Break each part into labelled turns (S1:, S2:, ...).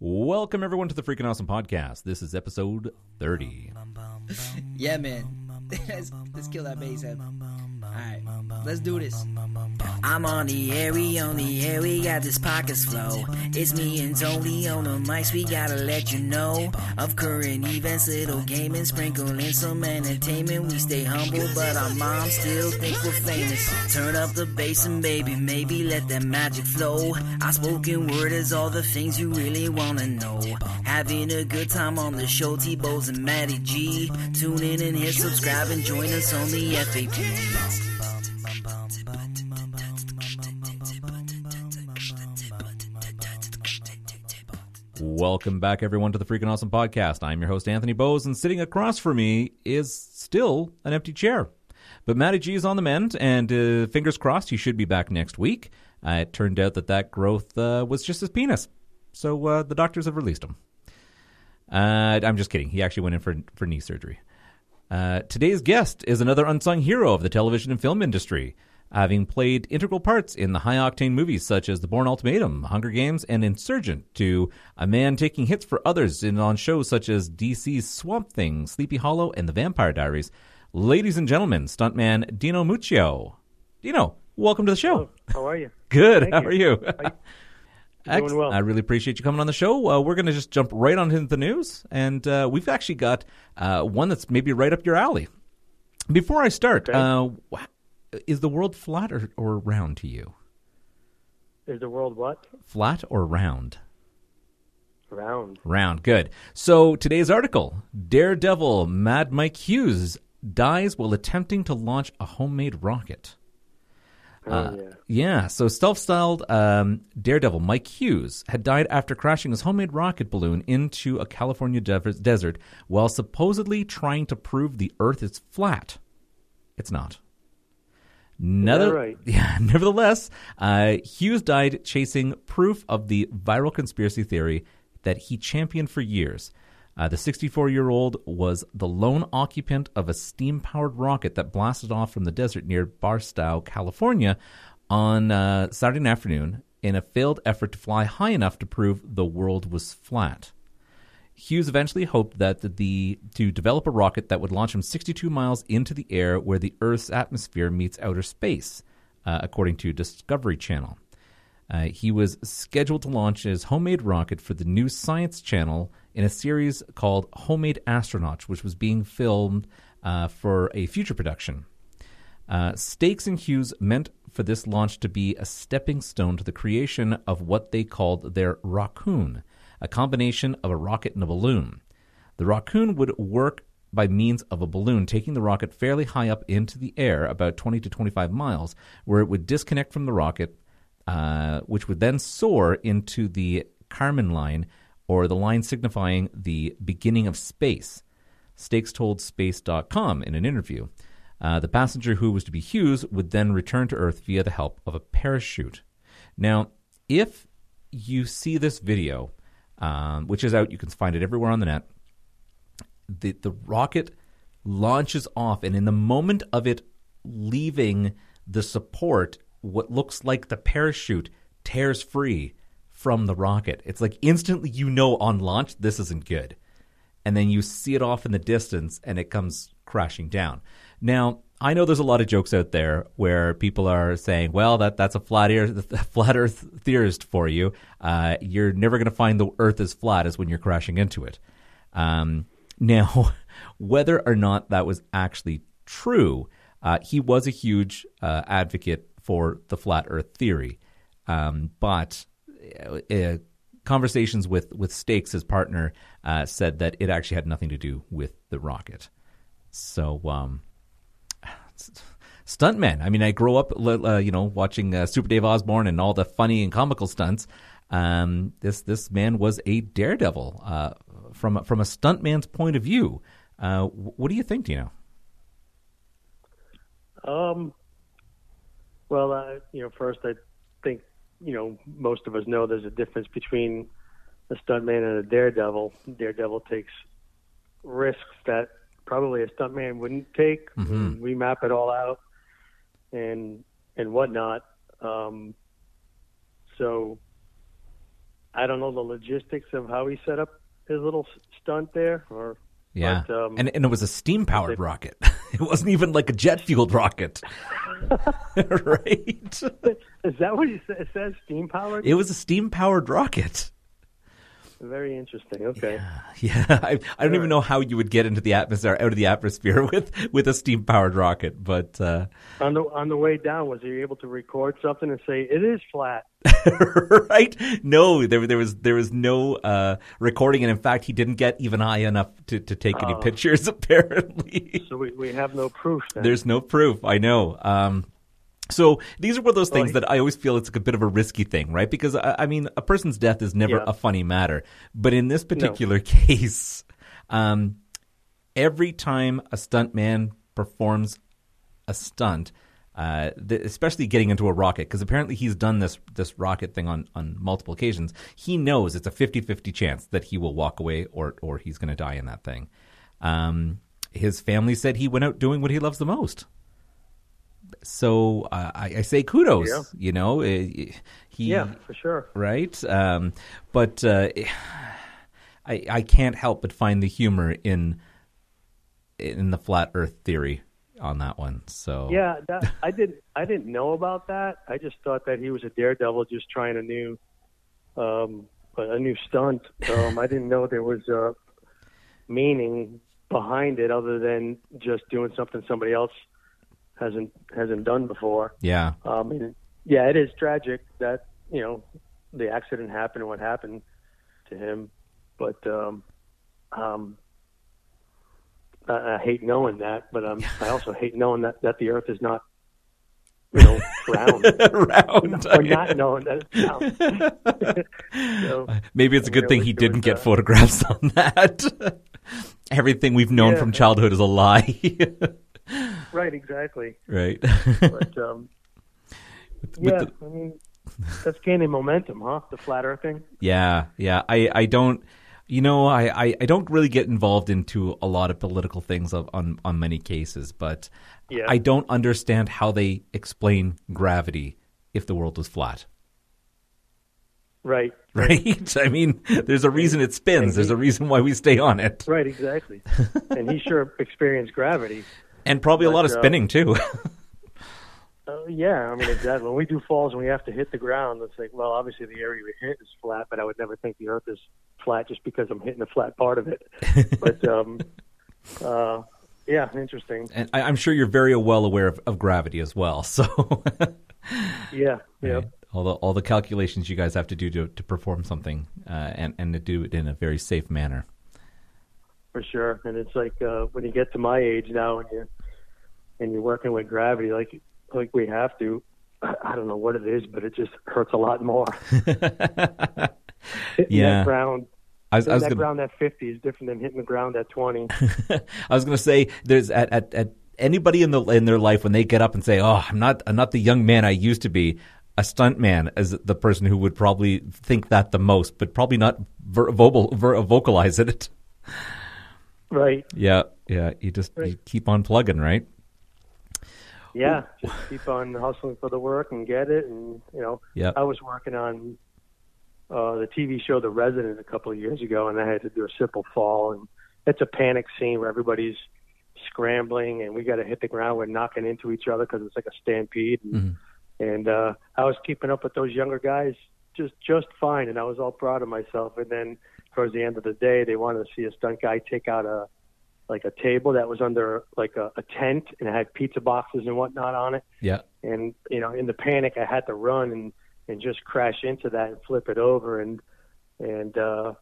S1: Welcome, everyone, to the Freaking Awesome Podcast. This is episode 30.
S2: Yeah, man. let's, let's kill that bass head. Alright, let's do this. I'm on the air, we on the air, we got this pockets flow. It's me and Tony on the mics, we gotta let you know of current events, little gaming, sprinkling some entertainment. We stay humble, but our moms still think we're famous. Turn up the bass and baby, maybe let that magic flow. Our spoken word is all the things you really wanna know. Having a good time on the show, T-Bows and Matty G. Tune in and hit subscribe and join us on the FAP.
S1: Welcome back, everyone, to the Freaking Awesome Podcast. I'm your host, Anthony Bose, and sitting across from me is still an empty chair. But Matty G is on the mend, and uh, fingers crossed he should be back next week. Uh, it turned out that that growth uh, was just his penis. So uh, the doctors have released him. Uh, I'm just kidding. He actually went in for, for knee surgery. Uh, today's guest is another unsung hero of the television and film industry having played integral parts in the high octane movies such as The Bourne Ultimatum, Hunger Games, and Insurgent, to a man taking hits for others in on shows such as DC's Swamp Thing, Sleepy Hollow, and The Vampire Diaries. Ladies and gentlemen, stuntman Dino Muccio. Dino, welcome to the show.
S3: Hello. How are you?
S1: Good.
S3: Thank
S1: How
S3: you.
S1: are you?
S3: Doing well.
S1: I really appreciate you coming on the show. Uh, we're going to just jump right on into the news, and uh, we've actually got uh, one that's maybe right up your alley. Before I start,
S3: Okay.
S1: Is the world flat or, or round to you?
S3: Is the world what?
S1: Flat or round?
S3: Round.
S1: Round. Good. So today's article Daredevil Mad Mike Hughes dies while attempting to launch a homemade rocket.
S3: Oh,
S1: Uh,
S3: yeah.
S1: Yeah, so self-styled um, Daredevil Mike Hughes had died after crashing his homemade rocket balloon into a California dev- desert while supposedly trying to prove the Earth is flat. It's not.
S3: Right?
S1: Yeah. Nevertheless, uh, Hughes died chasing proof of the viral conspiracy theory that he championed for years. Uh, the 64 year old was the lone occupant of a steam powered rocket that blasted off from the desert near Barstow, California, on uh, Saturday afternoon in a failed effort to fly high enough to prove the world was flat. Hughes eventually hoped that the, to develop a rocket that would launch him 62 miles into the air where the Earth's atmosphere meets outer space, uh, according to Discovery Channel. Uh, he was scheduled to launch his homemade rocket for the new Science Channel in a series called Homemade Astronauts, which was being filmed uh, for a future production. Uh, Stakes and Hughes meant for this launch to be a stepping stone to the creation of what they called their rockoon, a combination of a rocket and a balloon. The rockoon would work by means of a balloon taking the rocket fairly high up into the air, about 20 to 25 miles, where it would disconnect from the rocket, uh, which would then soar into the Kármán line, or the line signifying the beginning of space. Stakes told Space.com in an interview. Uh, the passenger who was to be Hughes would then return to Earth via the help of a parachute. Now, if you see this video, um, which is out, you can find it everywhere on the net. The the rocket launches off, and in the moment of it leaving the support, what looks like the parachute tears free from the rocket. It's like instantly you know on launch this isn't good and then you see it off in the distance and it comes crashing down. Now, I know there's a lot of jokes out there where people are saying, "Well, that that's a flat earth flat Earth theorist for you. Uh, you're never going to find the Earth as flat as when you're crashing into it." Um, now, whether or not that was actually true, uh, he was a huge uh, advocate for the flat Earth theory, um, but uh, conversations with with Stakes, his partner, uh, said that it actually had nothing to do with the rocket. So, um, stuntmen. I mean, I grew up, uh, you know, watching uh, Super Dave Osborne and all the funny and comical stunts. Um, this this man was a daredevil uh, from a- from a stuntman's point of view. Uh, what do you think, Dino?
S3: Um. Well, uh, you know, first I think you know most of us know there's a difference between a stuntman and a daredevil. Daredevil takes risks that probably a stuntman wouldn't take.
S1: Mhm.
S3: We map it all out and and whatnot. Um, so I don't know the logistics of how he set up his little stunt there, or
S1: Yeah,
S3: But, um,
S1: and and it was a steam powered rocket. It wasn't even like a jet fueled rocket, right?
S3: is that what it says? Steam powered.
S1: It was a steam powered rocket.
S3: Very interesting. Okay.
S1: Yeah, I, I don't even know how you would get into the atmosphere, out of the atmosphere with with a steam powered rocket, but uh,
S3: On the on the way down, was he able to record something and say it is flat?
S1: right? No, there there was there was no uh, recording, and in fact, he didn't get even high enough to, to take any pictures. Apparently,
S3: So we, we have no proof. Then.
S1: there's no proof. I know. Um, so these are one of those things that I always feel it's like a bit of a risky thing, right? Because I, I mean, a person's death is never
S3: Yeah.
S1: a funny matter, but in this particular case, um, every time a stuntman performs a stunt, uh, th- especially getting into a rocket, because apparently he's done this this rocket thing on, on multiple occasions. He knows it's a 50-50 chance that he will walk away or or he's going to die in that thing. Um, his family said he went out doing what he loves the most. So uh, I, I say kudos.
S3: Yeah.
S1: You know, uh, he
S3: yeah, for sure.
S1: right? Um, but uh, I I can't help but find the humor in in the flat Earth theory on that one. So
S3: Yeah, that, I didn't I didn't know about that. I just thought that he was a daredevil, just trying a new um, a a new stunt. Um, I didn't know there was a meaning behind it other than just doing something somebody else hasn't hasn't done before.
S1: yeah,
S3: Um, and yeah, it is tragic that you know the accident happened and what happened to him, but um, um, I, I hate knowing that. But um, I also hate knowing that that the Earth is not, you know, round.
S1: round.
S3: or not knowing that it's round. so,
S1: Maybe it's a good thing he didn't get
S3: uh,
S1: photographs on that. Everything we've known
S3: Yeah.
S1: from childhood is a lie.
S3: Right, exactly.
S1: right.
S3: But um,
S1: With
S3: yeah,
S1: the-
S3: I mean, that's gaining momentum, huh? The flat Earth thing.
S1: Yeah, yeah. I, I don't, you know, I, I, I don't really get involved into a lot of political things of, on on many cases, but
S3: Yeah.
S1: I don't understand how they explain gravity if the world was flat.
S3: Right.
S1: Right? I mean, there's a reason it spins. There's a reason why we stay on it,
S3: Right, exactly. and he sure experienced gravity.
S1: And probably a lot of
S3: But, uh,
S1: spinning too.
S3: Uh, yeah, I mean, exactly. When we do falls and we have to hit the ground, it's like, well, obviously the area we hit is flat, but I would never think the Earth is flat just because I'm hitting the flat part of it. but um, uh, yeah, interesting.
S1: and I, I'm sure you're very well aware of, of gravity as well. So.
S3: Yeah, yeah,
S1: Right. All the all the calculations you guys have to do to to perform something, uh, and and to do it in a very safe manner.
S3: For sure. And it's like uh, when you get to my age now, and you and you're working with gravity, like like we have to. I don't know what it is, but it just hurts a lot more.
S1: Yeah.
S3: that ground,
S1: I was, I was
S3: that
S1: gonna,
S3: ground at 50 is different than hitting the ground at 20.
S1: I was gonna say there's at, at, at anybody in the in their life when they get up and say, "Oh, I'm not I'm not the young man I used to be." A stunt man is the person who would probably think that the most, but probably not ver- vocal, ver- vocalize it.
S3: Right.
S1: Yeah, yeah. You just you keep on plugging, right?
S3: Yeah, just keep on hustling for the work and get it. And you know,
S1: Yep.
S3: I was working on uh, the TV show The Resident a couple of years ago, and I had to do a simple fall, and it's a panic scene where everybody's scrambling, and we got to hit the ground. We're knocking into each other because it's like a stampede. And, and uh, I was keeping up with those younger guys just just fine, and I was all proud of myself. And then towards the end of the day, they wanted to see a stunt guy take out a like a table that was under like a, a tent and it had pizza boxes and whatnot on it.
S1: Yeah.
S3: And you know, in the panic, I had to run and and just crash into that and flip it over and and uh,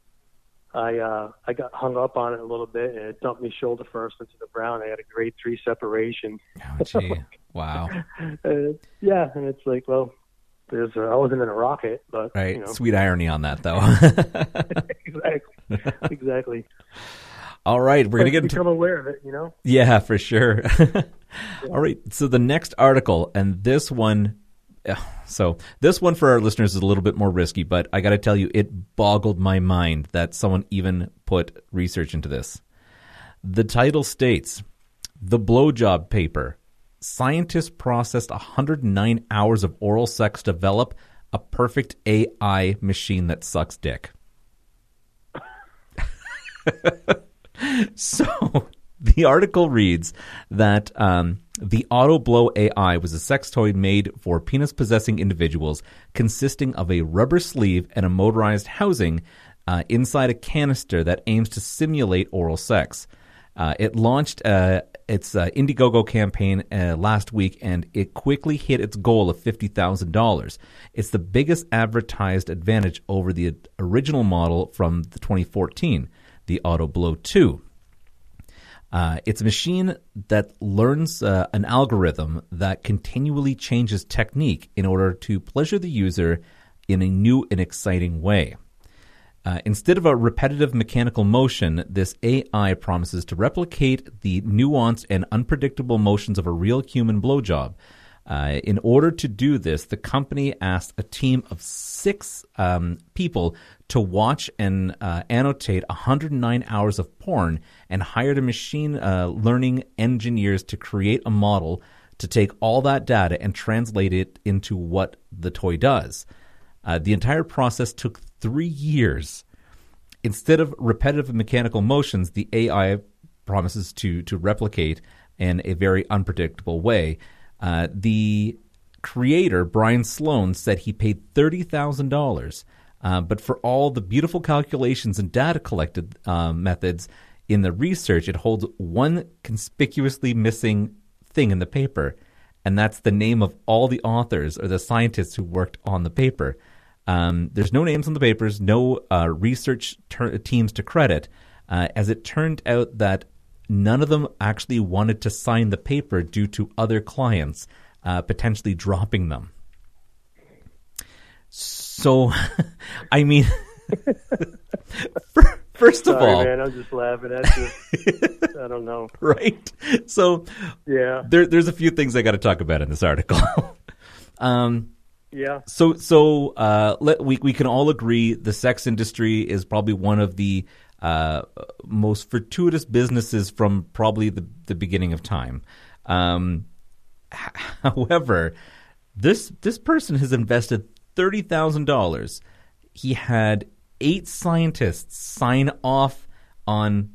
S3: I uh, I got hung up on it a little bit and it dumped me shoulder first into the ground. I had a grade three separation.
S1: Oh, gee. wow.
S3: Uh, yeah, and it's like, well, there's uh, I wasn't in a rocket, but
S1: Right.
S3: you know,
S1: Sweet irony on that, though.
S3: exactly, exactly.
S1: All right, we're gonna get into
S3: become aware of it, you know.
S1: Yeah, for sure. All right. So the next article, and this one, uh, so this one for our listeners is a little bit more risky, but I got to tell you, it boggled my mind that someone even put research into this. The title states The Blowjob Paper. Scientists processed 109 hours of oral sex to develop a perfect AI machine that sucks dick. so the article reads that um, the Autoblow AI was a sex toy made for penis possessing individuals, consisting of a rubber sleeve and a motorized housing uh, inside a canister that aims to simulate oral sex. Uh, it launched uh, its uh, Indiegogo campaign uh, last week, and it quickly hit its goal of fifty thousand dollars. It's the biggest advertised advantage over the original model from the 2014, the Autoblow 2. Uh, it's a machine that learns uh, an algorithm that continually changes technique in order to pleasure the user in a new and exciting way. Uh, instead of a repetitive mechanical motion, this AI promises to replicate the nuanced and unpredictable motions of a real human blowjob. Uh, in order to do this, the company asked a team of six um, people to watch and uh, annotate 109 hours of porn and hired a machine uh, learning engineers to create a model to take all that data and translate it into what the toy does. Uh, the entire process took three years. Instead of repetitive mechanical motions, the AI promises to to replicate in a very unpredictable way. Uh, the creator Brian Sloan said he paid thirty thousand uh, dollars, but for all the beautiful calculations and data collected uh, methods in the research, it holds one conspicuously missing thing in the paper, and that's the name of all the authors or the scientists who worked on the paper. Um, there's no names on the papers, no uh, research ter- teams to credit, uh, as it turned out that none of them actually wanted to sign the paper due to other clients uh, potentially dropping them. So, I mean, first of
S3: Sorry,
S1: all,
S3: man, I'm just laughing at you. I don't know.
S1: right? So,
S3: Yeah,
S1: there, there's a few things I got to talk about in this article. um,
S3: yeah,
S1: so so uh, let, we we can all agree the sex industry is probably one of the uh, most fortuitous businesses from probably the, the beginning of time. Um, however, this this person has invested thirty thousand dollars. He had eight scientists sign off on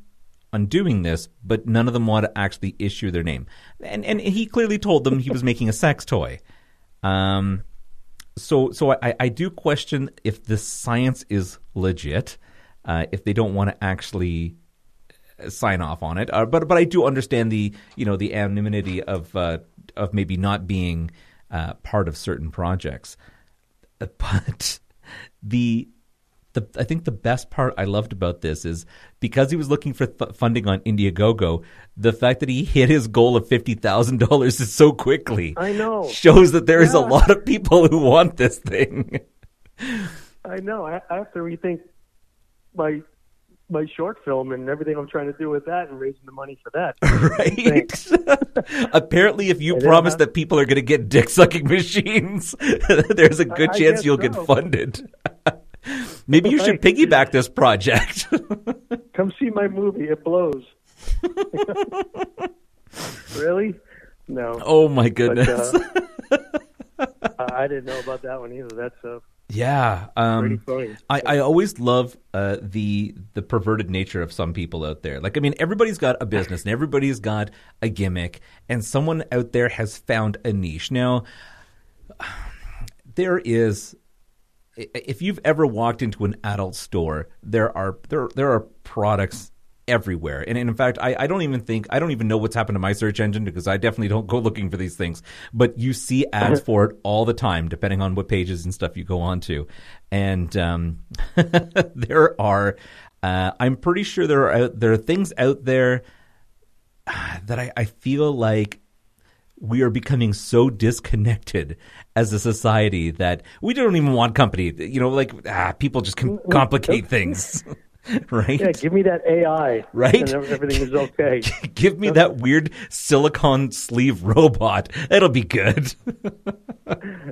S1: on doing this, but none of them want to actually issue their name. And and he clearly told them he was making a sex toy. Um, so so I, I do question if the science is legit, uh, if they don't want to actually sign off on it. Uh, but but I do understand the you know the anonymity of uh, of maybe not being uh, part of certain projects. Uh, But the the I think the best part I loved about this is because he was looking for th- funding on Indiegogo, the fact that he hit his goal of fifty thousand dollars so quickly
S3: I know.
S1: shows that there is a lot of people who want this thing.
S3: I know. I, I have to rethink my my short film and everything I'm trying to do with that and raising the money for that.
S1: right? Apparently, if you
S3: then
S1: promise that people are going to get dick sucking machines, there's a good
S3: I
S1: chance you'll get funded. Maybe you should piggyback this project.
S3: Come see my movie. It blows. really? No.
S1: oh my
S3: But,
S1: goodness!
S3: uh, I didn't know about that one either. That's uh,
S1: yeah,
S3: pretty
S1: um,
S3: funny.
S1: I, I always love uh, the the perverted nature of some people out there. Like, I mean, everybody's got a business and everybody's got a gimmick, and someone out there has found a niche. Now, there is if you've ever walked into an adult store, there are there there are products everywhere. And, in fact, I, I don't even think I don't even know what's happened to my search engine because I definitely don't go looking for these things. But you see ads for it all the time, depending on what pages and stuff you go on to. And um, there are, uh, I'm pretty sure there are there are things out there uh, that I, I feel like we are becoming so disconnected as a society that we don't even want company. You know, like ah, people just can complicate things, right?
S3: Yeah, give me that AI.
S1: Right?
S3: And everything is okay.
S1: Give me that weird silicone sleeve robot. It'll be good,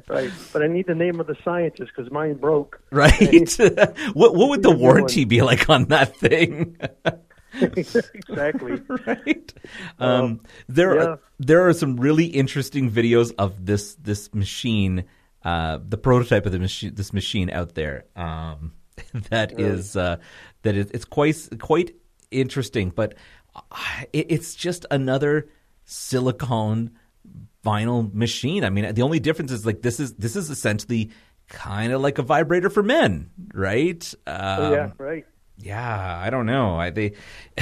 S3: right. But I need the name of the scientist because mine broke.
S1: right? what what would the warranty be like on that thing?
S3: Exactly.
S1: right? Um, there
S3: yeah.
S1: are there are some really interesting videos of this this machine uh, the prototype of the machine, this machine out there. Um, that is uh, that is, it's quite quite interesting, but uh, it, it's just another silicone vinyl machine. I mean, the only difference is like this is this is essentially kind of like a vibrator for men, right?
S3: Oh, yeah, right.
S1: Yeah, I don't know. I they,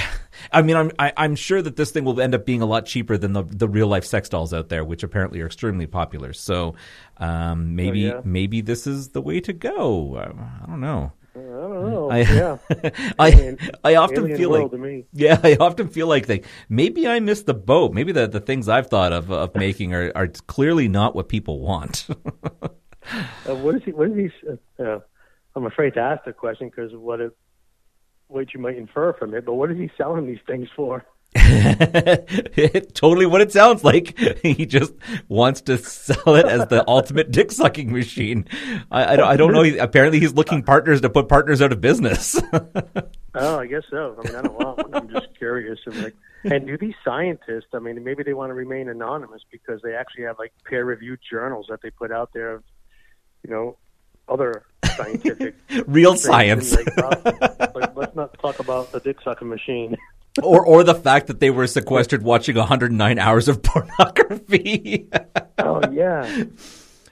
S1: I mean, I'm I, I'm sure that this thing will end up being a lot cheaper than the the real life sex dolls out there, which apparently are extremely popular. So, um, maybe
S3: Oh, yeah.
S1: maybe this is the way to go. Uh, I don't know.
S3: I don't know.
S1: I
S3: yeah.
S1: I
S3: Alien-
S1: I often feel like yeah, I often feel like they, maybe I missed the boat. Maybe the the things I've thought of of making are are clearly not what people want.
S3: Uh, what is he? What is he? Uh, uh, I'm afraid to ask the question because what it, what you might infer from it. But what is he selling these things for?
S1: totally what it sounds like. He just wants to sell it as the ultimate dick sucking machine. I, I, don't, I don't know. He, apparently, he's looking partners to put partners out of business.
S3: Oh, I guess so. I mean, I don't know. I'm just curious. And like, and do these scientists? I mean, maybe they want to remain anonymous because they actually have like peer-reviewed journals that they put out there. Of, you know, other scientific
S1: Real science.
S3: And, like, uh, like, let's not talk about the dick sucking machine.
S1: or or the fact that they were sequestered watching 109 hours of pornography.
S3: oh yeah,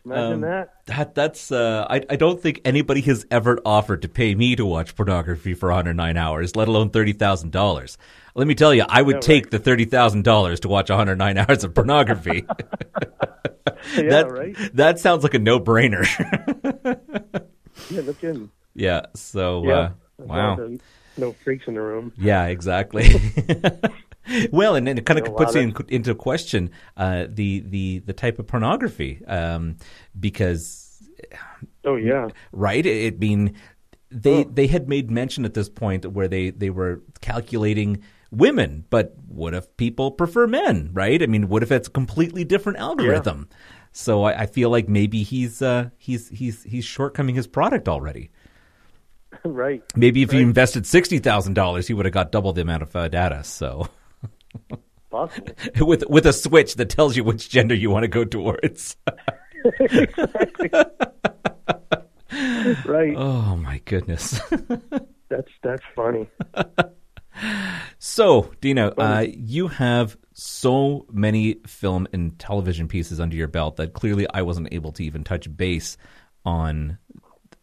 S3: imagine
S1: Um,
S3: that.
S1: that that's uh, I I don't think anybody has ever offered to pay me to watch pornography for 109 hours, let alone thirty thousand dollars. Let me tell you, I would
S3: Yeah,
S1: take
S3: right.
S1: the thirty thousand dollars to watch 109 hours of pornography.
S3: Yeah,
S1: that
S3: right.
S1: that sounds like a no brainer.
S3: Yeah, no kidding.
S1: yeah. So
S3: Yeah.
S1: uh, wow.
S3: No- No freaks in the room.
S1: Yeah, exactly. well, and then it kind of
S3: Yeah,
S1: puts in, into question uh, the the the type of pornography um, because
S3: Oh yeah.
S1: right? It, mean they they had made mention at this point where they they were calculating women, but what if people prefer men, right? I mean, what if it's a completely different algorithm? So I, I feel like maybe he's uh, he's he's he's shortcoming his product already.
S3: right.
S1: Maybe if he invested sixty thousand dollars, he would have got double the amount of uh, data. So
S3: Possible.
S1: with with a switch that tells you which gender you want to go towards.
S3: right.
S1: oh my goodness.
S3: That's that's funny.
S1: So, Dino, uh, you have so many film and television pieces under your belt that clearly I wasn't able to even touch base on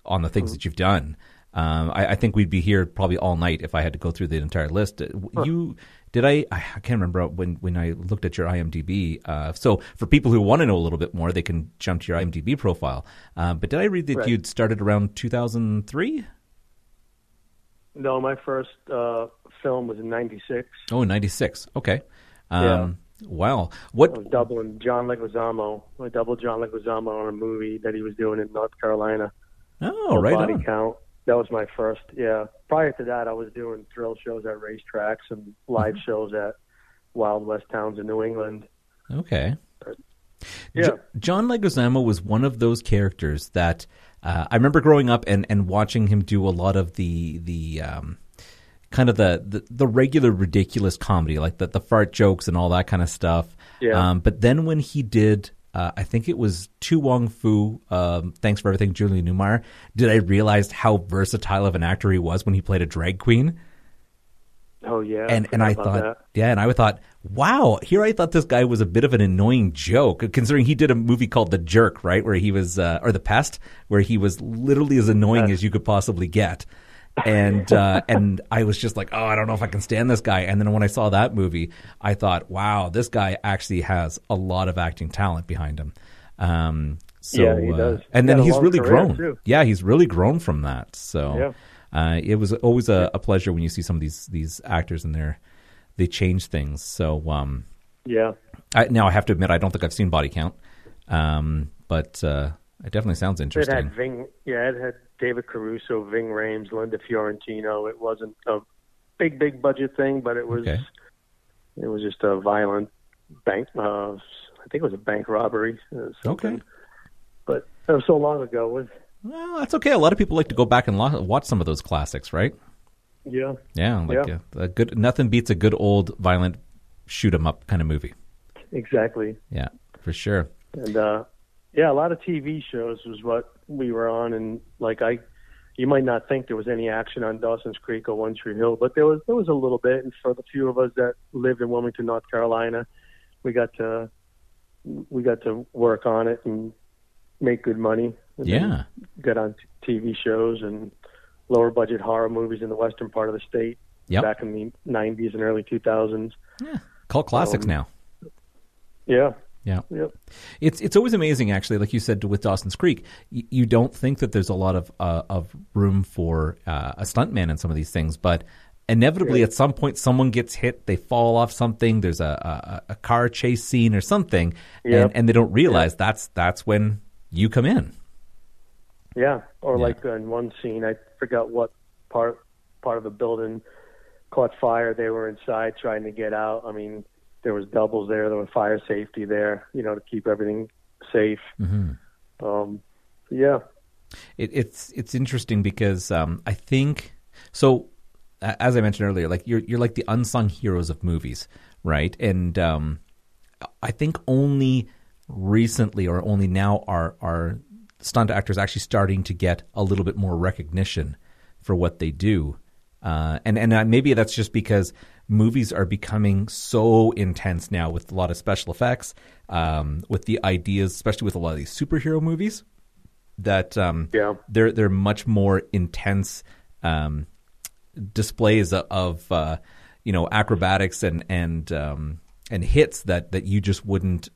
S1: on the things that you've done. Um, I, I think we'd be here probably all night if I had to go through the entire list. Uh, You did I? I can't remember when when I looked at your IMDb. Uh, so, for people who want to know a little bit more, they can jump to your IMDb profile. Uh, but did I read that
S3: Right.
S1: you'd started around 2003?
S3: No, my first uh, film was in '96.
S1: Oh, 96. Okay.
S3: Yeah.
S1: Um, Wow. What
S3: I was doubling John Leguizamo. I doubled John Leguizamo on a movie that he was doing in North Carolina.
S1: Oh, right
S3: Body
S1: on.
S3: Count. That was my first. Yeah. Prior to that, I was doing thrill shows at racetracks and live
S1: Mm-hmm.
S3: shows at Wild West towns in New England.
S1: Okay.
S3: Yeah.
S1: Jo- John Leguizamo was one of those characters that uh, I remember growing up and, and watching him do a lot of the the um, kind of the, the the regular ridiculous comedy, like the the fart jokes and all that kind of stuff.
S3: Yeah.
S1: Um, but then when he did. Uh, I think it was To Wong Foo. Um, thanks for everything, Julian Newmar. Did I realize how versatile of an actor he was when he played a drag queen?
S3: Oh yeah.
S1: and and I
S3: forgot about
S1: thought, yeah, and I thought, wow, here I thought this guy was a bit of an annoying joke, considering he did a movie called The Jerk, right, where he was, uh, or The Pest, where he was literally as annoying as you could possibly get. And uh, and I was just like, oh, I don't know if I can stand this guy. And then when I saw that movie, I thought, wow, this guy actually has a lot of acting talent behind him. Um, so,
S3: Yeah, he
S1: uh,
S3: does.
S1: and
S3: He's
S1: then he's really grown.
S3: too.
S1: Yeah, he's really grown from that. So
S3: Yeah.
S1: uh, it was always a, a pleasure when you see some of these these actors in there. They change things. So um.
S3: Yeah.
S1: I, now I have to admit I don't think I've seen Body Count, um, but uh, it definitely sounds
S3: It
S1: interesting.
S3: had Ving. Yeah, it had David Caruso, Ving Rhames, Linda Fiorentino. It wasn't a big, big budget thing, but it was.
S1: Okay.
S3: It was just a violent bank. Uh, I think it was a bank robbery. Uh.
S1: Okay.
S3: But that was so long ago. It was
S1: Well, that's okay. A lot of people like to go back and lo- watch some of those classics, right?
S3: yeah.
S1: Yeah, like
S3: Yeah.
S1: A, a good. Nothing beats a good old violent shoot 'em up kind of movie.
S3: Exactly.
S1: Yeah, for sure.
S3: And uh, yeah, a lot of TV shows was what we were on, and like I, you might not think there was any action on Dawson's Creek or One Tree Hill, but there was there was a little bit. And for the few of us that lived in Wilmington, North Carolina, we got to we got to work on it and make good money.
S1: Yeah.
S3: got on t- TV shows and lower budget horror movies in the western part of the state
S1: Yep.
S3: back in the 90s and early 2000s.
S1: Yeah. Cult classics
S3: Um,
S1: now.
S3: Yeah.
S1: Yeah.
S3: Yep.
S1: It's it's always amazing, actually. Like you said with Dawson's Creek, you, you don't think that there's a lot of uh, of room for uh, a stuntman in some of these things, but inevitably
S3: Yeah.
S1: at some point someone gets hit, they fall off something. There's a a, a car chase scene or something,
S3: Yep.
S1: and, and they don't realize that's that's when you come in.
S3: Yeah, or
S1: Yeah.
S3: like in one scene, I forgot what part part of the building caught fire. They were inside trying to get out. I mean, there was doubles there. There was fire safety there, you know, to keep everything safe.
S1: Mm-hmm.
S3: Um, yeah,
S1: It, it's it's interesting because um, I think so. As I mentioned earlier, like you're you're like the unsung heroes of movies, right? And um, I think only recently or only now are are stunt actors actually starting to get a little bit more recognition for what they do. Uh, and and uh, maybe that's just because movies are becoming so intense now with a lot of special effects, um, with the ideas, especially with a lot of these superhero movies that um,
S3: Yeah.
S1: they're they're much more intense um, displays of, uh, you know acrobatics and and um, and hits that that you just wouldn't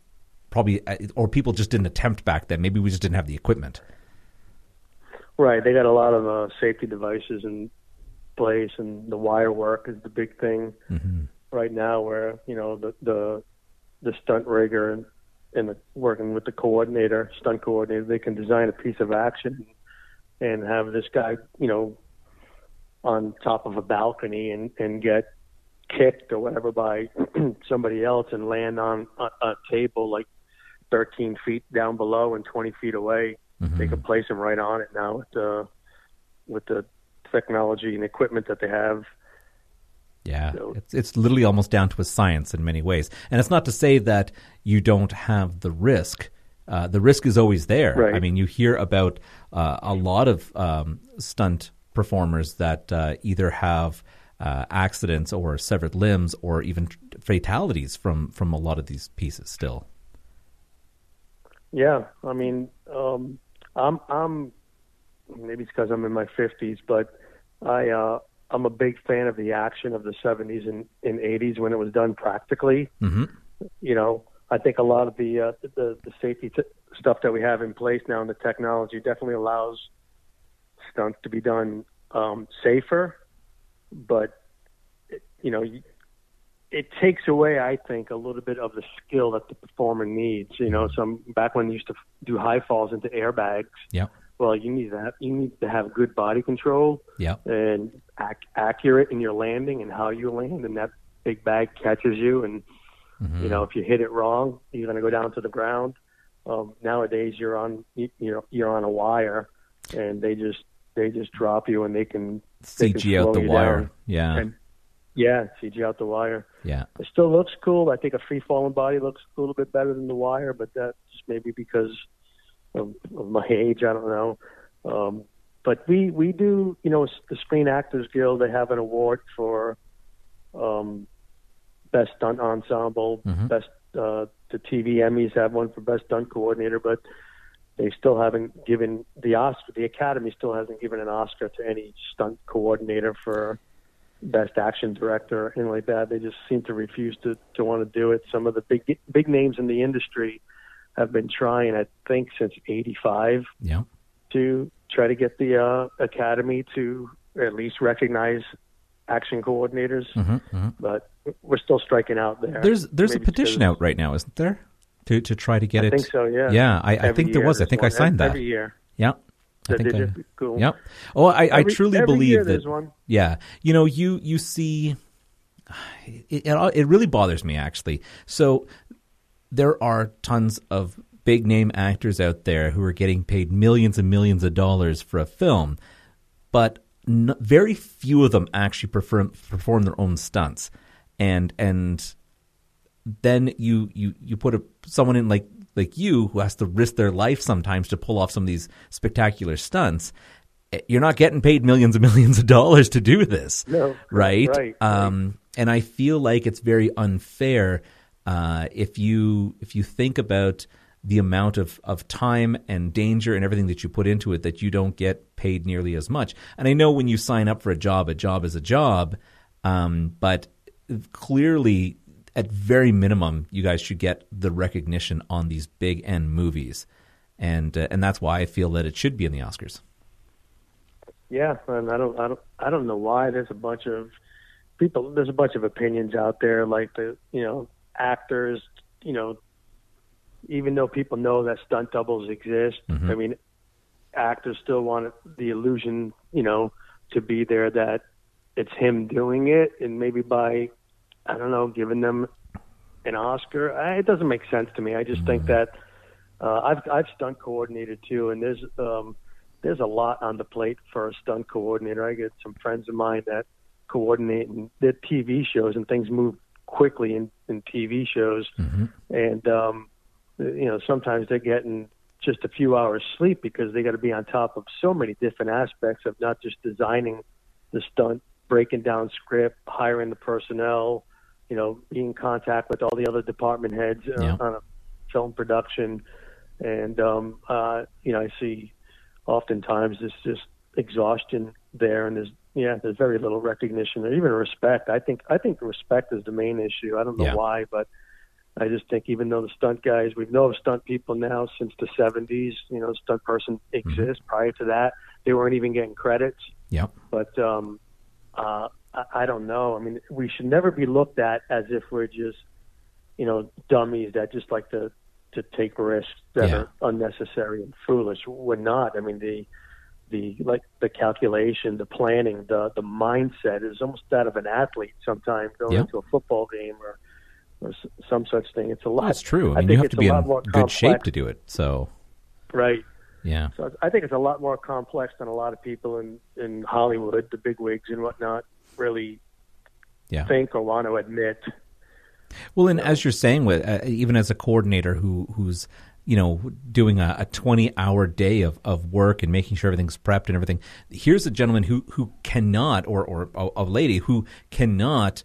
S1: probably uh, or people just didn't attempt back then. Maybe we just didn't have the equipment.
S3: right. They got a lot of uh, safety devices in place, and the wire work is the big thing mm-hmm. right now. Where you know the the the stunt rigger and and the, working with the coordinator, stunt coordinator, they can design a piece of action and have this guy, you know, on top of a balcony and and get kicked or whatever by somebody else and land on a, a table like 13 feet down below and 20 feet away. Mm-hmm. They can place him right on it now with the with the technology and equipment that they have.
S1: Yeah,
S3: So-
S1: it's it's literally almost down to a science in many ways, and it's not to say that you don't have the risk. Uh, the risk is always there.
S3: Right.
S1: I mean, you hear about uh, a lot of um, stunt performers that uh, either have uh, accidents or severed limbs or even fatalities from from a lot of these pieces. Still,
S3: Yeah, I mean, um, I'm I'm maybe it's because I'm in my 50s, but I uh, I'm a big fan of the action of the 70s and, and 80s when it was done practically.
S1: hmm
S3: You know, I think a lot of the uh, the, the safety t- stuff that we have in place now and the technology definitely allows stunts to be done um, safer, but you know. It takes away, I think, a little bit of the skill that the performer needs. You know, some back when you used to do high falls into airbags.
S1: Yep.
S3: Well, you need that. You need to have good body control
S1: Yep.
S3: and ac- accurate in your landing and how you land, and that big bag catches you. And you know, if you hit it wrong, you're going to go down to the ground. Um, nowadays, you're on you, you know you're on a wire, and they just they just drop you, and they can they can
S1: CG out the wire.
S3: down.
S1: Yeah.
S3: And, yeah, CG out the wire.
S1: Yeah.
S3: It still looks cool. I think a free falling body looks a little bit better than the wire, but that's maybe because of, of my age. I don't know. Um, but we we do, you know, the Screen Actors Guild. They have an award for um, best stunt ensemble,
S1: Mhm.
S3: best. Uh, the TV Emmys have one for best stunt coordinator, but they still haven't given the Oscar. The Academy still hasn't given an Oscar to any stunt coordinator for best action director or anything like that. They just seem to refuse to to want to do it. Some of the big big names in the industry have been trying, I think, since '85
S1: Yeah.
S3: to try to get the uh, Academy to at least recognize action coordinators,
S1: hmm hmm
S3: but we're still striking out there.
S1: There's there's a petition out right now, isn't there? To to try to get
S3: I
S1: it.
S3: I think so. Yeah.
S1: Yeah, I, I think there was. I think I
S3: one.
S1: signed that.
S3: every year.
S1: Yeah. I think I?
S3: Cool.
S1: Yep. Oh, I, I truly
S3: every
S1: believe that. Yeah, you know, you you see, it, it it really bothers me actually. So there are tons of big name actors out there who are getting paid millions and millions of dollars for a film, but n- very few of them actually perform perform their own stunts, and and then you you you put a someone in like like you who has to risk their life sometimes to pull off some of these spectacular stunts. eh, You're not getting paid millions and millions of dollars to do this,
S3: No,
S1: right?
S3: right,
S1: Um, and I feel like it's very unfair uh, if you if you think about the amount of, of time and danger and everything that you put into it that you don't get paid nearly as much. And I know when you sign up for a job, a job is a job, um, but clearly, at very minimum, you guys should get the recognition on these big end movies, and uh, and that's why I feel that it should be in the Oscars.
S3: Yeah, and I don't, I don't, I don't know why. There's a bunch of people. There's a bunch of opinions out there, like the, you know, actors. You know, even though people know that stunt doubles exist, I mean, actors still want the illusion, you know, to be there that it's him doing it, and maybe by, I don't know, giving them an Oscar. I, it doesn't make sense to me. I just think that uh, I've I've stunt coordinated too, and there's um, there's a lot on the plate for a stunt coordinator. I get some friends of mine that coordinate and their TV shows, and things move quickly in, in TV shows, and um, you know sometimes they're getting just a few hours sleep because they got to be on top of so many different aspects of not just designing the stunt, breaking down script, hiring the personnel, you know, being in contact with all the other department heads uh,
S1: Yeah.
S3: on a film production, and um, uh, you know, I see oftentimes there's just exhaustion there, and there's yeah, there's very little recognition or even respect. I think I think respect is the main issue. I don't know
S1: Yeah.
S3: why, but I just think even though the stunt guys, we know of stunt people now since the 70s, you know, stunt person exists. Prior to that, they weren't even getting credits.
S1: Yep.
S3: But um, uh, I, I don't know. I mean, we should never be looked at as if we're just, you know, dummies that just like to to take risks that
S1: Yeah.
S3: are unnecessary and foolish. We're not. I mean, the the like the calculation, the planning, the the mindset is almost that of an athlete. Sometimes going
S1: Yeah.
S3: into a football game or or some such thing. It's a lot.
S1: That's true. I mean,
S3: think
S1: you have to be in good shape to do it. So,
S3: Right.
S1: yeah.
S3: So I think it's a lot more complex than a lot of people in in Hollywood, the big wigs and whatnot, really
S1: Yeah.
S3: think or want to admit.
S1: Well, and as you're saying, with uh, even as a coordinator who who's you know doing a, a 20 hour day of, of work and making sure everything's prepped and everything, here's a gentleman who who cannot or or a, a lady who cannot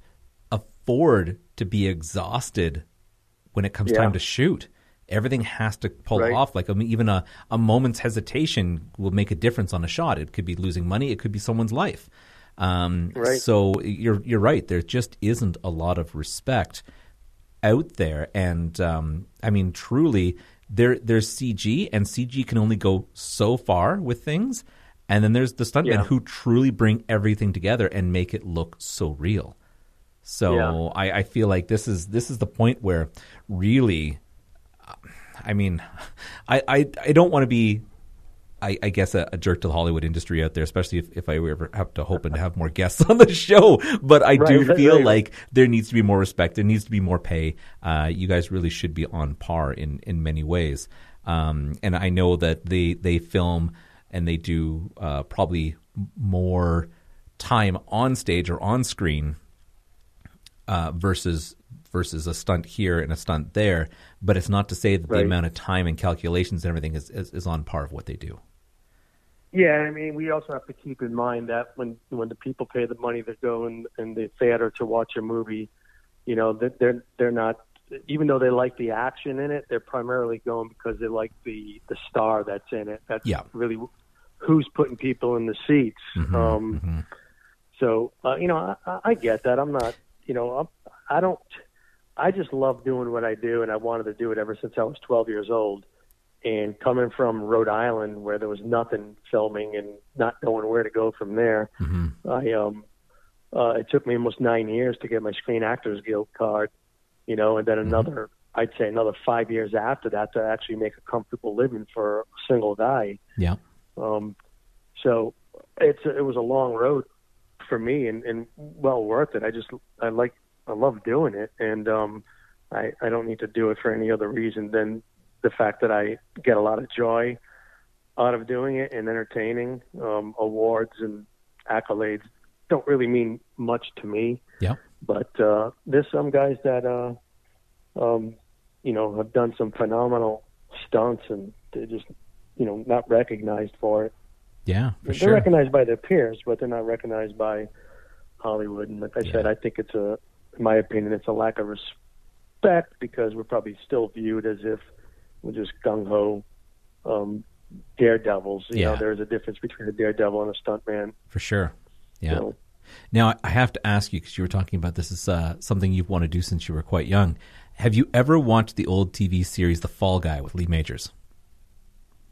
S1: afford to be exhausted when it comes
S3: Yeah.
S1: time to shoot. Everything has to pull
S3: Right.
S1: off. Like I mean, even a, a moment's hesitation will make a difference on a shot. It could be losing money. It could be someone's life. Um,
S3: Right.
S1: So you're you're right. There just isn't a lot of respect out there, and um, I mean, truly, there there's CG, and CG can only go so far with things, and then there's the stuntmen
S3: Yeah.
S1: who truly bring everything together and make it look so real. So
S3: Yeah.
S1: I, I feel like this is this is the point where really, I mean, I I, I don't want to be I, I guess a, a jerk to the Hollywood industry out there, especially if, if I ever have to hope and have more guests on the show. But I do
S3: Right, right,
S1: feel
S3: right.
S1: like there needs to be more respect. There needs to be more pay. Uh, you guys really should be on par in, in many ways. Um, and I know that they they film and they do uh, probably more time on stage or on screen uh, versus versus a stunt here and a stunt there. But it's not to say that the amount of time and calculations and everything is, is, is on par of what they do.
S3: Yeah, I mean, we also have to keep in mind that when when the people pay the money to go in, in the theater to watch a movie, you know, that they're they're not. Even though they like the action in it, they're primarily going because they like the the star that's in it. That's
S1: Yeah.
S3: really who's putting people in the seats.
S1: Mm-hmm,
S3: um, So uh, you know, I, I- I get that. I'm not. You know, I'm, I don't. I just love doing what I do, and I wanted to do it ever since I was 12 years old. And coming from Rhode Island, where there was nothing filming and not knowing where to go from there, I um, uh, it took me almost nine years to get my Screen Actors Guild card, you know, and then another, I'd say another five years after that to actually make a comfortable living for a single guy.
S1: Yeah.
S3: Um, so it's it was a long road for me and, and well worth it. I just I like I love doing it, and um, I I don't need to do it for any other reason than the fact that I get a lot of joy out of doing it and entertaining. Um, awards and accolades don't really mean much to me,
S1: Yeah.
S3: but uh, there's some guys that uh, um, you know, have done some phenomenal stunts, and they're just, you know, not recognized for it.
S1: Yeah, for
S3: they're
S1: sure.
S3: recognized by their peers, but they're not recognized by Hollywood. And like I said, I think it's a, in my opinion, it's a lack of respect because we're probably still viewed as if we're just gung ho um, daredevils. You
S1: Yeah.
S3: know, there's a difference between a daredevil and a stuntman.
S1: For sure. Yeah.
S3: So,
S1: Now, I have to ask you because you were talking about this is uh, something you've wanted to do since you were quite young. Have you ever watched the old TV series The Fall Guy with Lee Majors?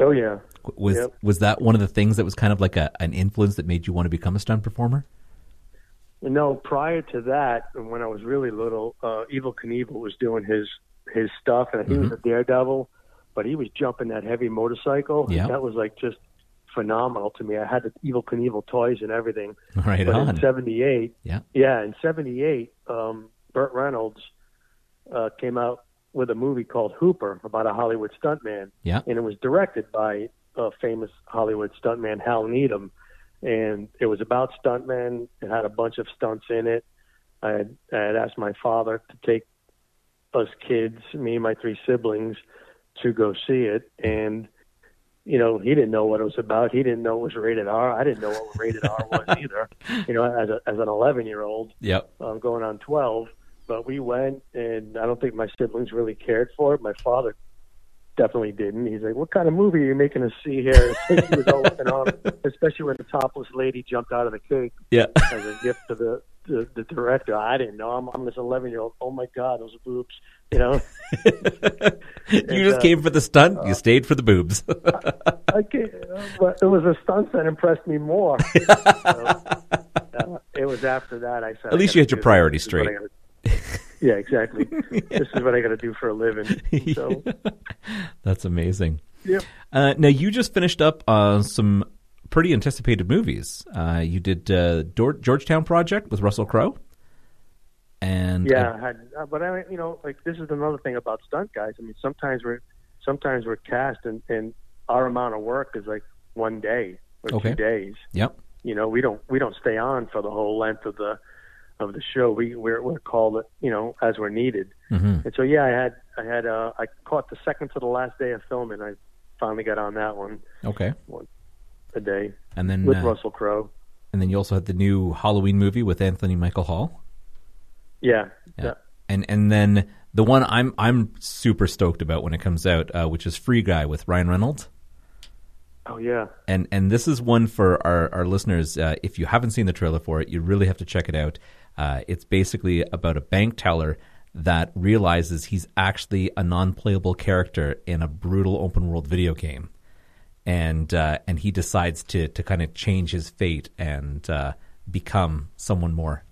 S3: oh yeah,
S1: Was
S3: Yep.
S1: was that one of the things that was kind of like a, an influence that made you want to become a stunt performer?
S3: No, prior to that, when I was really little, uh, Evel Knievel was doing his his stuff, and he was a daredevil, but he was jumping that heavy motorcycle.
S1: Yeah.
S3: that was like just phenomenal to me. I had the Evel Knievel toys and everything.
S1: Right
S3: but
S1: on.
S3: in '78,
S1: Yeah.
S3: yeah, in '78, um, Burt Reynolds uh, came out with a movie called Hooper about a Hollywood stuntman,
S1: Yeah.
S3: and it was directed by a famous Hollywood stuntman, Hal Needham. And it was about stuntmen. It had a bunch of stunts in it. I had, I had asked my father to take us kids, me and my three siblings, to go see it. And, you know, he didn't know what it was about. He didn't know it was rated R. I didn't know what rated R was either, you know, as, a, as an 11 year old
S1: Yep.
S3: um, going on 12. But we went, and I don't think my siblings really cared for it. My father definitely didn't. He's like, "What kind of movie are you making us see here?" he was all looking on, especially when the topless lady jumped out of the cake
S1: Yeah.
S3: as a gift to the the, the director. I didn't know. I'm, I'm this 11 year old. Oh my God, those boobs. You know,
S1: you just
S3: uh,
S1: came for the stunt. you stayed for the boobs.
S3: I can't, but it was a stunt that impressed me more. So, uh, it was after that I said.
S1: At least you had your priorities
S3: This is what gotta- yeah, exactly. This is what I got to do for a living. So,
S1: That's amazing.
S3: yep.
S1: Uh, now you just finished up uh, some pretty anticipated movies. Uh, you did uh, Dor- Georgetown Project with Russell Crowe, and
S3: Yeah, I had, uh, but I, you know, like this is another thing about stunt guys. I mean, sometimes we're sometimes we're cast, and, and our amount of work is like one day or
S1: Okay.
S3: two days.
S1: yep,
S3: You know, we don't we don't stay on for the whole length of the of the show. We we're, we're called, you know, as we're needed.
S1: hmm
S3: And so, yeah, I had I had uh, I caught the second to the last day of filming. I finally got on that one
S1: okay, One
S3: a day
S1: and then
S3: with
S1: uh,
S3: Russell Crowe.
S1: and then you also had the new Halloween movie with Anthony Michael Hall.
S3: Yeah,
S1: Yeah.
S3: yeah.
S1: And and then the one I'm I'm super stoked about when it comes out, uh, which is Free Guy with Ryan Reynolds.
S3: Oh yeah.
S1: And and this is one for our our listeners. Uh, if you haven't seen the trailer for it, you really have to check it out. Uh, it's basically about a bank teller that realizes he's actually a non-playable character in a brutal open world video game, and uh, and he decides to to kind of change his fate and uh, become someone more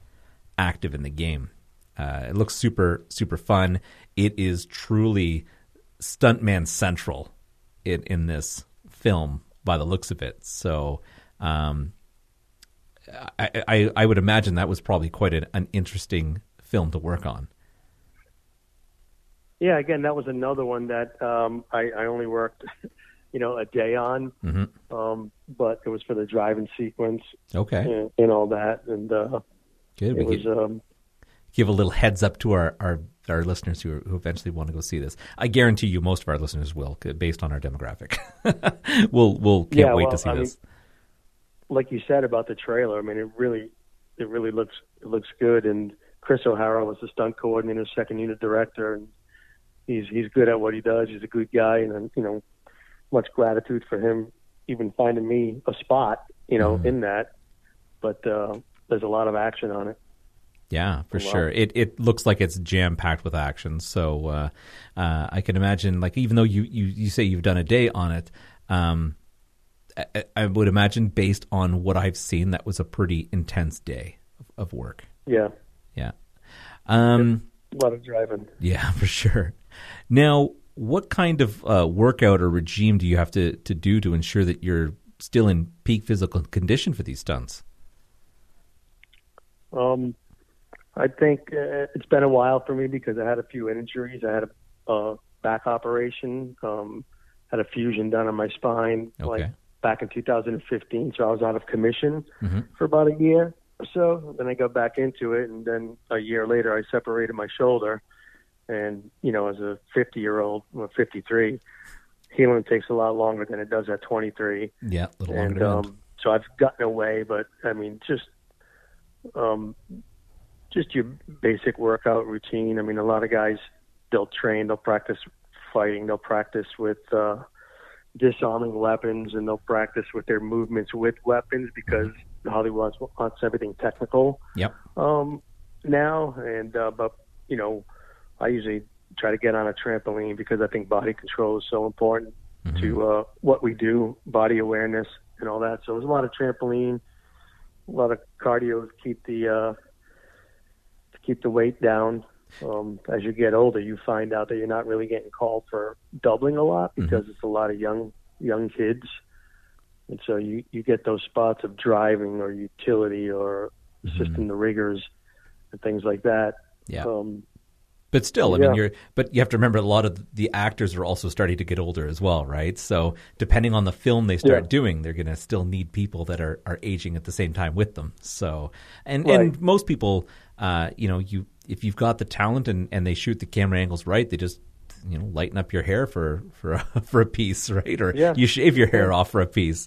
S1: active in the game. Uh, it looks super super fun. It is truly stuntman central in in this film by the looks of it. So. Um, I, I, I would imagine that was probably quite an, an interesting film to work on.
S3: Yeah, again, that was another one that um, I, I only worked, you know, a day on,
S1: Mm-hmm.
S3: um, but it was for the driving sequence
S1: Okay,
S3: and, and all that, and uh,
S1: good. We
S3: it was
S1: could
S3: um,
S1: give a little heads up to our, our, our listeners who, who eventually want to go see this. I guarantee you, most of our listeners will, based on our demographic. we'll we'll can't
S3: Yeah,
S1: wait
S3: well,
S1: to see
S3: I
S1: this.
S3: like you said about the trailer. I mean, it really, it really looks it looks good. And Chris O'Hara was the stunt coordinator, second unit director, and he's he's good at what he does. He's a good guy, and you know, much gratitude for him even finding me a spot, you know,
S1: Mhm.
S3: in that. But uh, there's a lot of action on it.
S1: Yeah, for
S3: Wow.
S1: sure. It it looks like it's jam packed with action. So uh, uh, I can imagine, like, even though you, you, you say you've done a day on it, um, I, I would imagine, based on what I've seen, that was a pretty intense day of, of work.
S3: Yeah,
S1: Yeah. Um,
S3: a lot of driving.
S1: yeah, for sure. Now, what kind of uh, workout or regime do you have to, to do to ensure that you're still in peak physical condition for these stunts?
S3: Um, I think uh, it's been a while for me because I had a few injuries. I had a uh, back operation, um, had a fusion done on my spine,
S1: Okay.
S3: like back in 2015. So I was out of commission
S1: Mhm.
S3: for about a year or so. Then I got back into it, and then a year later, I separated my shoulder. and you know, as a 50 year old, well, 53, healing takes a lot longer than it does at 23.
S1: Yeah, a little
S3: and
S1: longer.
S3: um, so I've gotten away, but I mean, just um, just your basic workout routine. I mean, a lot of guys they'll train, they'll practice fighting, they'll practice with uh, disarming weapons, and they'll practice with their movements with weapons because Hollywood wants, everything technical
S1: Yep.
S3: um, now. And uh, but you know, I usually try to get on a trampoline because I think body control is so important to uh, what we do, body awareness and all that. So there's a lot of trampoline, a lot of cardio to keep the uh, keep the weight down. Um, as you get older, you find out that you're not really getting called for doubling a lot because it's a lot of young young kids, and so you you get those spots of driving or utility or assisting the riggers and things like that.
S1: Yeah.
S3: Um,
S1: But still, I mean, you're. But you have to remember, a lot of the actors are also starting to get older as well, right? So depending on the film they start
S3: Yeah.
S1: doing, they're going to still need people that are, are aging at the same time with them. So, and
S3: Right.
S1: and most people, uh, you know, you if you've got the talent and, and they shoot the camera angles right, they just you know lighten up your hair for for a, for a piece, right? Or
S3: Yeah.
S1: you shave your hair off for a piece.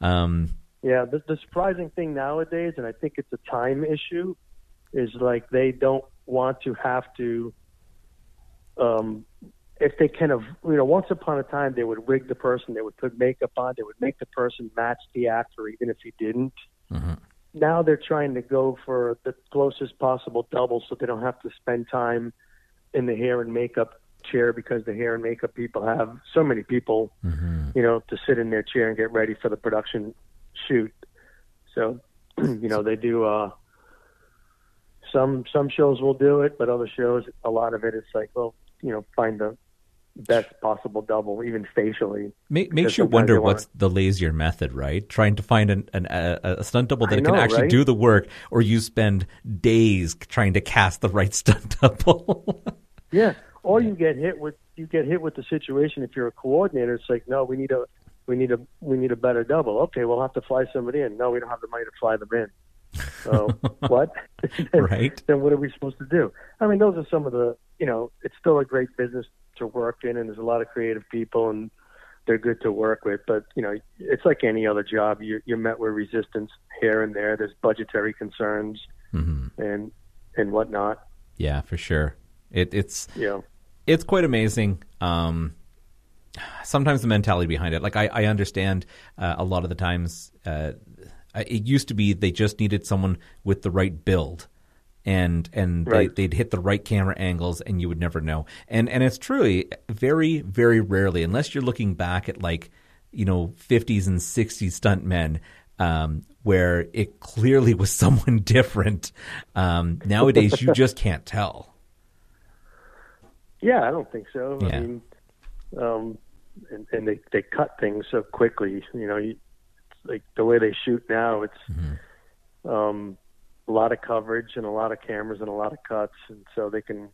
S1: Um,
S3: Yeah, the, the surprising thing nowadays, and I think it's a time issue, is like they don't want to have to. Um, if they kind of, you know, once upon a time they would rig the person, they would put makeup on, they would make the person match the actor, even if he didn't. Now they're trying to go for the closest possible double, so they don't have to spend time in the hair and makeup chair because the hair and makeup people have so many people you know, to sit in their chair and get ready for the production shoot. So, you know, they do uh some some shows will do it, but other shows a lot of it it's like, well, you know, find the best possible double, even facially.
S1: Make, makes you wonder
S3: they wanna-
S1: what's the lazier method, right? Trying to find an, an, a, a stunt double that
S3: I
S1: can actually
S3: right?
S1: do the work, or you spend days trying to cast the right stunt double.
S3: Yeah. Or you get hit with you get hit with the situation if you're a coordinator, it's like, no, we need a we need a we need a better double. Okay, we'll have to fly somebody in. No, we don't have the money to fly them in. So what?
S1: Right.
S3: Then what are we supposed to do? I mean, those are some of the you know, it's still a great business to work in, and there's a lot of creative people, and they're good to work with. But you know, it's like any other job. You're, you're met with resistance here and there. There's budgetary concerns and and whatnot.
S1: yeah, for sure. It, it's
S3: know.
S1: it's quite amazing. Um, sometimes the mentality behind it, like I, I understand uh, a lot of the times, uh, it used to be they just needed someone with the right build. And and
S3: Right.
S1: they, they'd hit the right camera angles, and you would never know. And and it's truly very very rarely, unless you're looking back at like you know 50s and 60s stuntmen. um, where it clearly was someone different. Um, nowadays, you just can't tell.
S3: Yeah, I don't think so.
S1: Yeah.
S3: I mean, um, and, and they they cut things so quickly. You know, you, it's like the way they shoot now, it's
S1: Mm-hmm.
S3: um, a lot of coverage and a lot of cameras and a lot of cuts, and so they can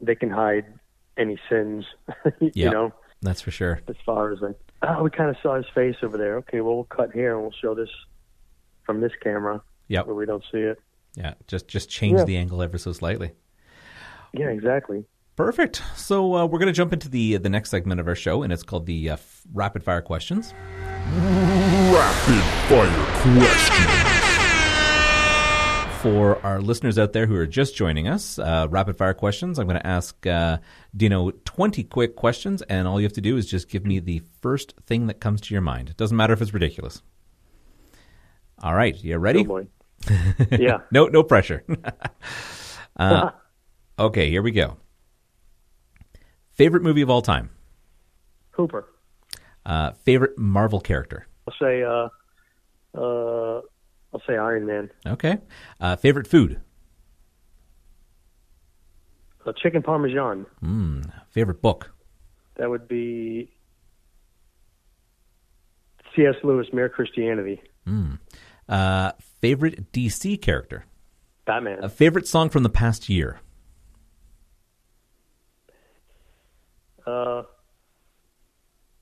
S3: they can hide any sins. you
S1: Yep.
S3: know,
S1: That's for sure.
S3: as far as like, oh, we kind of saw his face over there. Okay, well, we'll cut here and we'll show this from this camera
S1: Yep.
S3: where we don't see it.
S1: Yeah, just just change
S3: Yeah.
S1: the angle ever so slightly.
S3: Yeah, exactly.
S1: Perfect. So uh, we're going to jump into the the next segment of our show, and it's called the uh, rapid fire questions.
S4: Rapid fire question.
S1: For our listeners out there who are just joining us, uh, rapid fire questions. I'm going to ask uh, Dino 20 quick questions, and all you have to do is just give me the first thing that comes to your mind. It doesn't matter if it's ridiculous. All right, you ready?
S3: Oh yeah.
S1: No, no pressure. uh, okay, here we go. Favorite movie of all time.
S3: Hooper.
S1: Uh, favorite Marvel character.
S3: I'll say uh, uh, I'll say Iron Man.
S1: Okay. Uh, favorite food.
S3: Uh, chicken parmesan.
S1: Mm, favorite book.
S3: That would be C.S. Lewis, Mere Christianity.
S1: Uh, favorite DC character.
S3: Batman.
S1: A favorite song from the past year.
S3: Uh,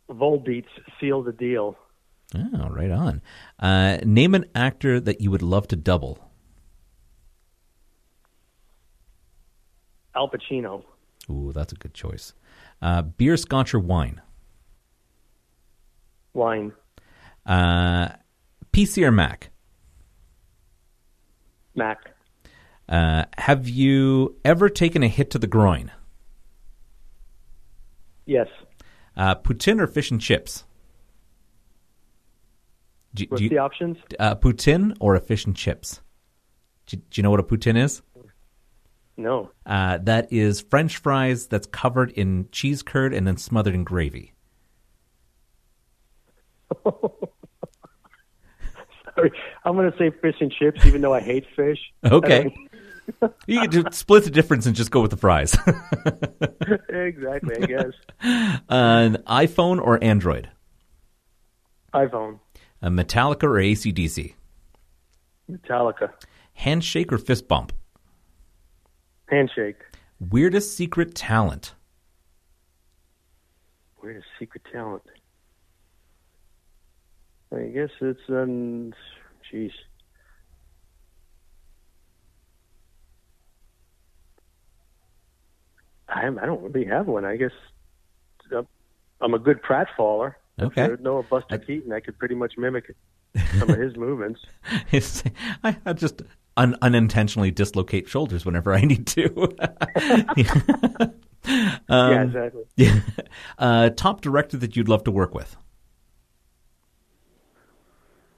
S3: Volbeats, Seal the Deal.
S1: Oh, right on. Uh, name an actor that you would love to double.
S3: Al Pacino.
S1: Ooh, that's a good choice. Uh, beer, scotch, or wine?
S3: Wine.
S1: Uh, PC or Mac?
S3: Mac.
S1: Uh, have you ever taken a hit to the groin?
S3: Yes.
S1: Uh, poutine or fish and chips? Do,
S3: What's
S1: do you-
S3: the options?
S1: uh, poutine or a fish and chips? Do, do you know what a poutine is?
S3: No.
S1: Uh, that is French fries that's covered in cheese curd and then smothered in gravy.
S3: Sorry. I'm going to say fish and chips, even though I hate fish.
S1: Okay. you can just split the difference and just go with the fries.
S3: exactly, I guess.
S1: An iPhone or Android?
S3: iPhone.
S1: A Metallica or ACDC?
S3: Metallica.
S1: Handshake or fist bump?
S3: Handshake.
S1: Weirdest secret talent?
S3: Weirdest secret talent? I guess it's um, jeez. I I don't really have one. I guess uh, I'm a good pratfaller.
S1: Okay.
S3: If I know a Buster Keaton, I could pretty much mimic some of his movements.
S1: I, I just un, unintentionally dislocate shoulders whenever I need to.
S3: yeah, exactly.
S1: Yeah. uh, top director that you'd love to work with?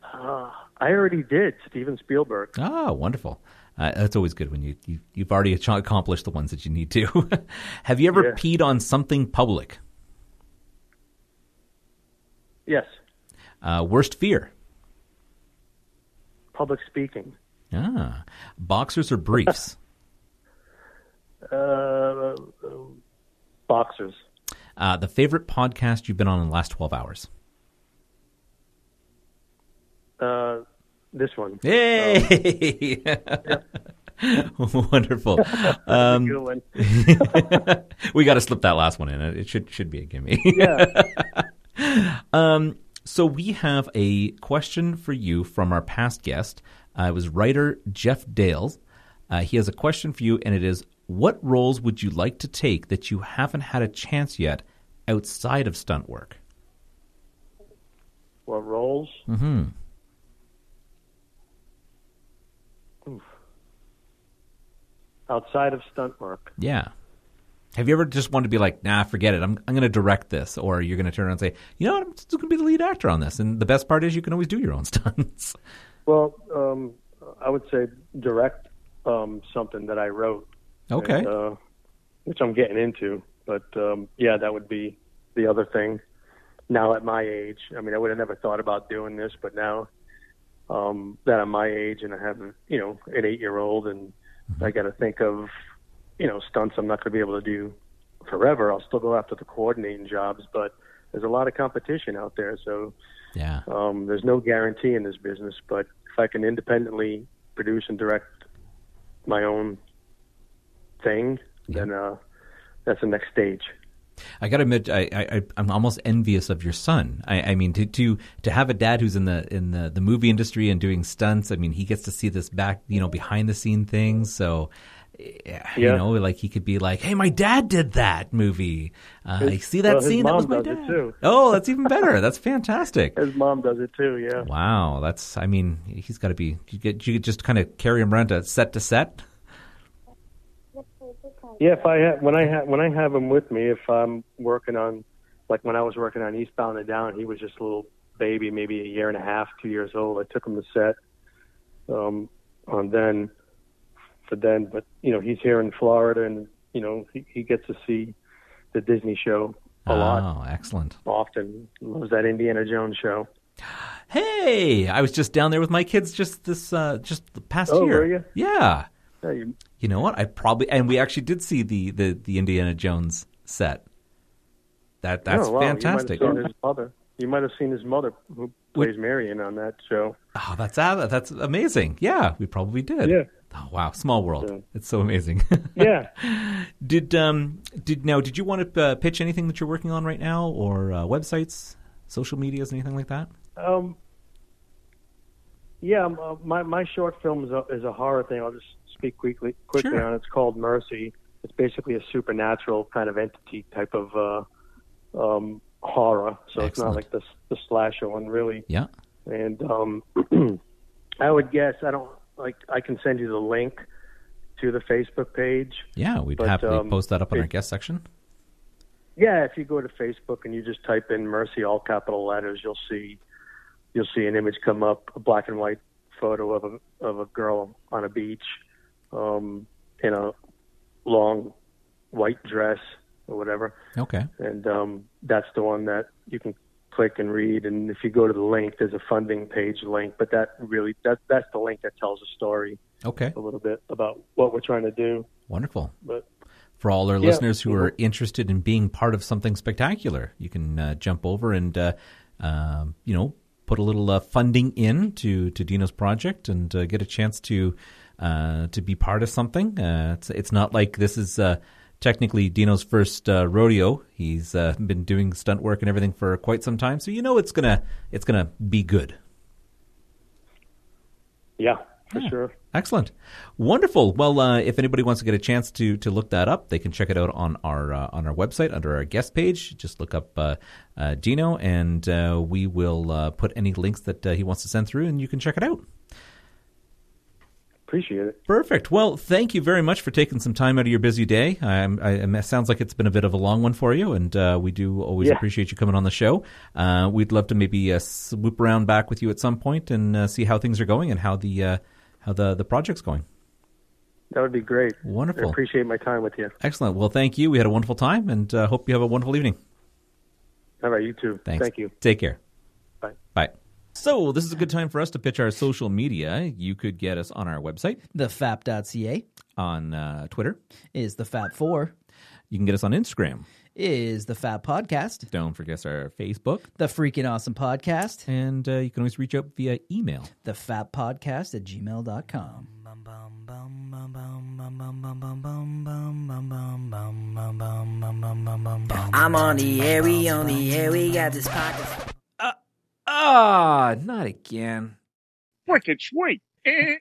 S3: Uh, I already did Steven Spielberg.
S1: Ah, wonderful. Uh, that's always good when you, you you've already accomplished the ones that you need to. Have you ever
S3: Yeah.
S1: peed on something public?
S3: Yes,
S1: Uh, worst fear?
S3: public speaking.
S1: Ah, boxers or briefs?
S3: Uh, boxers.
S1: uh, the favorite podcast you've been on in the last twelve hours?
S3: Uh, this one.
S1: Yay! Wonderful. Um,
S3: Good one.
S1: we got to slip that last one in. It should should be a gimme.
S3: Yeah.
S1: Um, so we have a question for you from our past guest. Uh, it was writer Jeff Dales. Uh, he has a question for you, and it is: What roles would you like to take that you haven't had a chance yet outside of stunt work?
S3: What roles?
S1: Mm-hmm.
S3: Outside of stunt work.
S1: Yeah. Have you ever just wanted to be like, nah, forget it. I'm I'm going to direct this, or you're going to turn around and say, you know what, I'm still going to be the lead actor on this. And the best part is you can always do your own stunts.
S3: Well, um, I would say direct um, something that I wrote.
S1: Okay.
S3: and, uh, which I'm getting into. But um, yeah, that would be the other thing. Now at my age, I mean, I would have never thought about doing this, but now um, that I'm my age and I have, you know, an eight-year-old, and I got to think of, you know, stunts I'm not going to be able to do forever. I'll still go after the coordinating jobs, but there's a lot of competition out there, so
S1: yeah.
S3: um, there's no guarantee in this business, but if I can independently produce and direct my own thing, then uh, that's the next stage.
S1: I got to admit, I, I, I'm almost envious of your son. I, I mean, to, to to have a dad who's in the in the, the movie industry and doing stunts. I mean, he gets to see this back, you know, behind the scene things. So, eh, you know, like he could be like, "Hey, my dad did that movie. Uh, I see that
S3: well,
S1: scene. That was my dad."
S3: too.
S1: Oh, that's even better. That's fantastic.
S3: His mom does it too, yeah.
S1: Wow, that's. I mean, he's got to be. You get you just kind of carry him around to set to set.
S3: Yeah, if I ha- when I ha- when I have him with me, if I'm working on, like when I was working on Eastbound and Down, he was just a little baby, maybe a year and a half, two years old. I took him to set, um, on then, then, but you know he's here in Florida, and you know he, he gets to see the Disney show a lot
S1: Oh, excellent.
S3: often. Loves that Indiana Jones show.
S1: Hey, I was just down there with my kids just this uh just the past
S3: Oh,
S1: year.
S3: were you?
S1: Yeah.
S3: Yeah, you,
S1: You know what? I probably and we actually did see the the, the Indiana Jones set. That that's
S3: oh, wow,
S1: fantastic.
S3: You might, have seen his mother. you might have seen his mother, who plays Marion on that show.
S1: Oh, that's uh, that's amazing. Yeah, we probably did.
S3: Yeah.
S1: Oh wow, small world.
S3: Yeah.
S1: It's so amazing.
S3: Yeah.
S1: did um did now did you want to uh, pitch anything that you're working on right now or uh, websites, social medias, anything like that?
S3: Um, yeah, um, uh, my my short film is a, is a horror thing. I'll just speak quickly quickly
S1: Sure.
S3: on. it. It's called Mercy. it's basically a supernatural kind of entity type of uh, um, horror. So it's not like the the slasher one really.
S1: Yeah.
S3: And um, I would guess I don't like I can send you the link to the Facebook page.
S1: Yeah, we'd
S3: But,
S1: happily
S3: um,
S1: post that up on our guest section.
S3: Yeah, if you go to Facebook and you just type in Mercy all capital letters, you'll see you'll see an image come up, a black and white photo of a of a girl on a beach, um, in a long white dress or whatever,
S1: Okay.
S3: and um, that's the one that you can click and read. And if you go to the link, there's a funding page link, but that really that that's the link that tells a story
S1: Okay.
S3: a little bit about what we're trying to do.
S1: Wonderful.
S3: But
S1: For all our
S3: Yeah.
S1: listeners who are interested in being part of something spectacular, you can uh, jump over and, uh, um, you know, put a little uh, funding in to, to Dino's project and uh, get a chance to uh, to be part of something. Uh, it's, it's not like this is uh, technically Dino's first uh, rodeo. He's uh, been doing stunt work and everything for quite some time, so you know it's gonna it's gonna be good.
S3: yeah, for
S1: Yeah.
S3: sure.
S1: Excellent, wonderful. Well, uh, if anybody wants to get a chance to to look that up, they can check it out on our uh, on our website under our guest page. Just look up uh, uh, Dino, and uh, we will uh, put any links that uh, he wants to send through, and you can check it out.
S3: Appreciate it.
S1: Perfect. Well, thank you very much for taking some time out of your busy day. Um, I, it sounds like it's been a bit of a long one for you, and uh, we do always
S3: Yeah.
S1: appreciate you coming on the show. Uh, we'd love to maybe uh, swoop around back with you at some point and uh, see how things are going and how the uh, how the the project's going.
S3: That would be great.
S1: Wonderful.
S3: I appreciate my time with you.
S1: Excellent. Well, thank you. We had a wonderful time, and uh, hope you have a wonderful evening.
S3: All right, you too.
S1: Thanks.
S3: Thank you.
S1: Take care.
S3: Bye.
S1: Bye. So, this is a good time for us to pitch our social media. You could get us on our website,
S5: Thefap.ca
S1: on uh, Twitter.
S5: is the Fap 4,
S1: You can get us on Instagram.
S5: is the Fap Podcast,
S1: Don't forget our Facebook.
S5: the Freaking Awesome Podcast,
S1: And uh, you can always reach out via email.
S5: the Fap Podcast at gmail.com.
S2: I'm on the air, we on the air, we got this pocket.
S1: Ah, not again.
S6: Wicked sweet. Eh.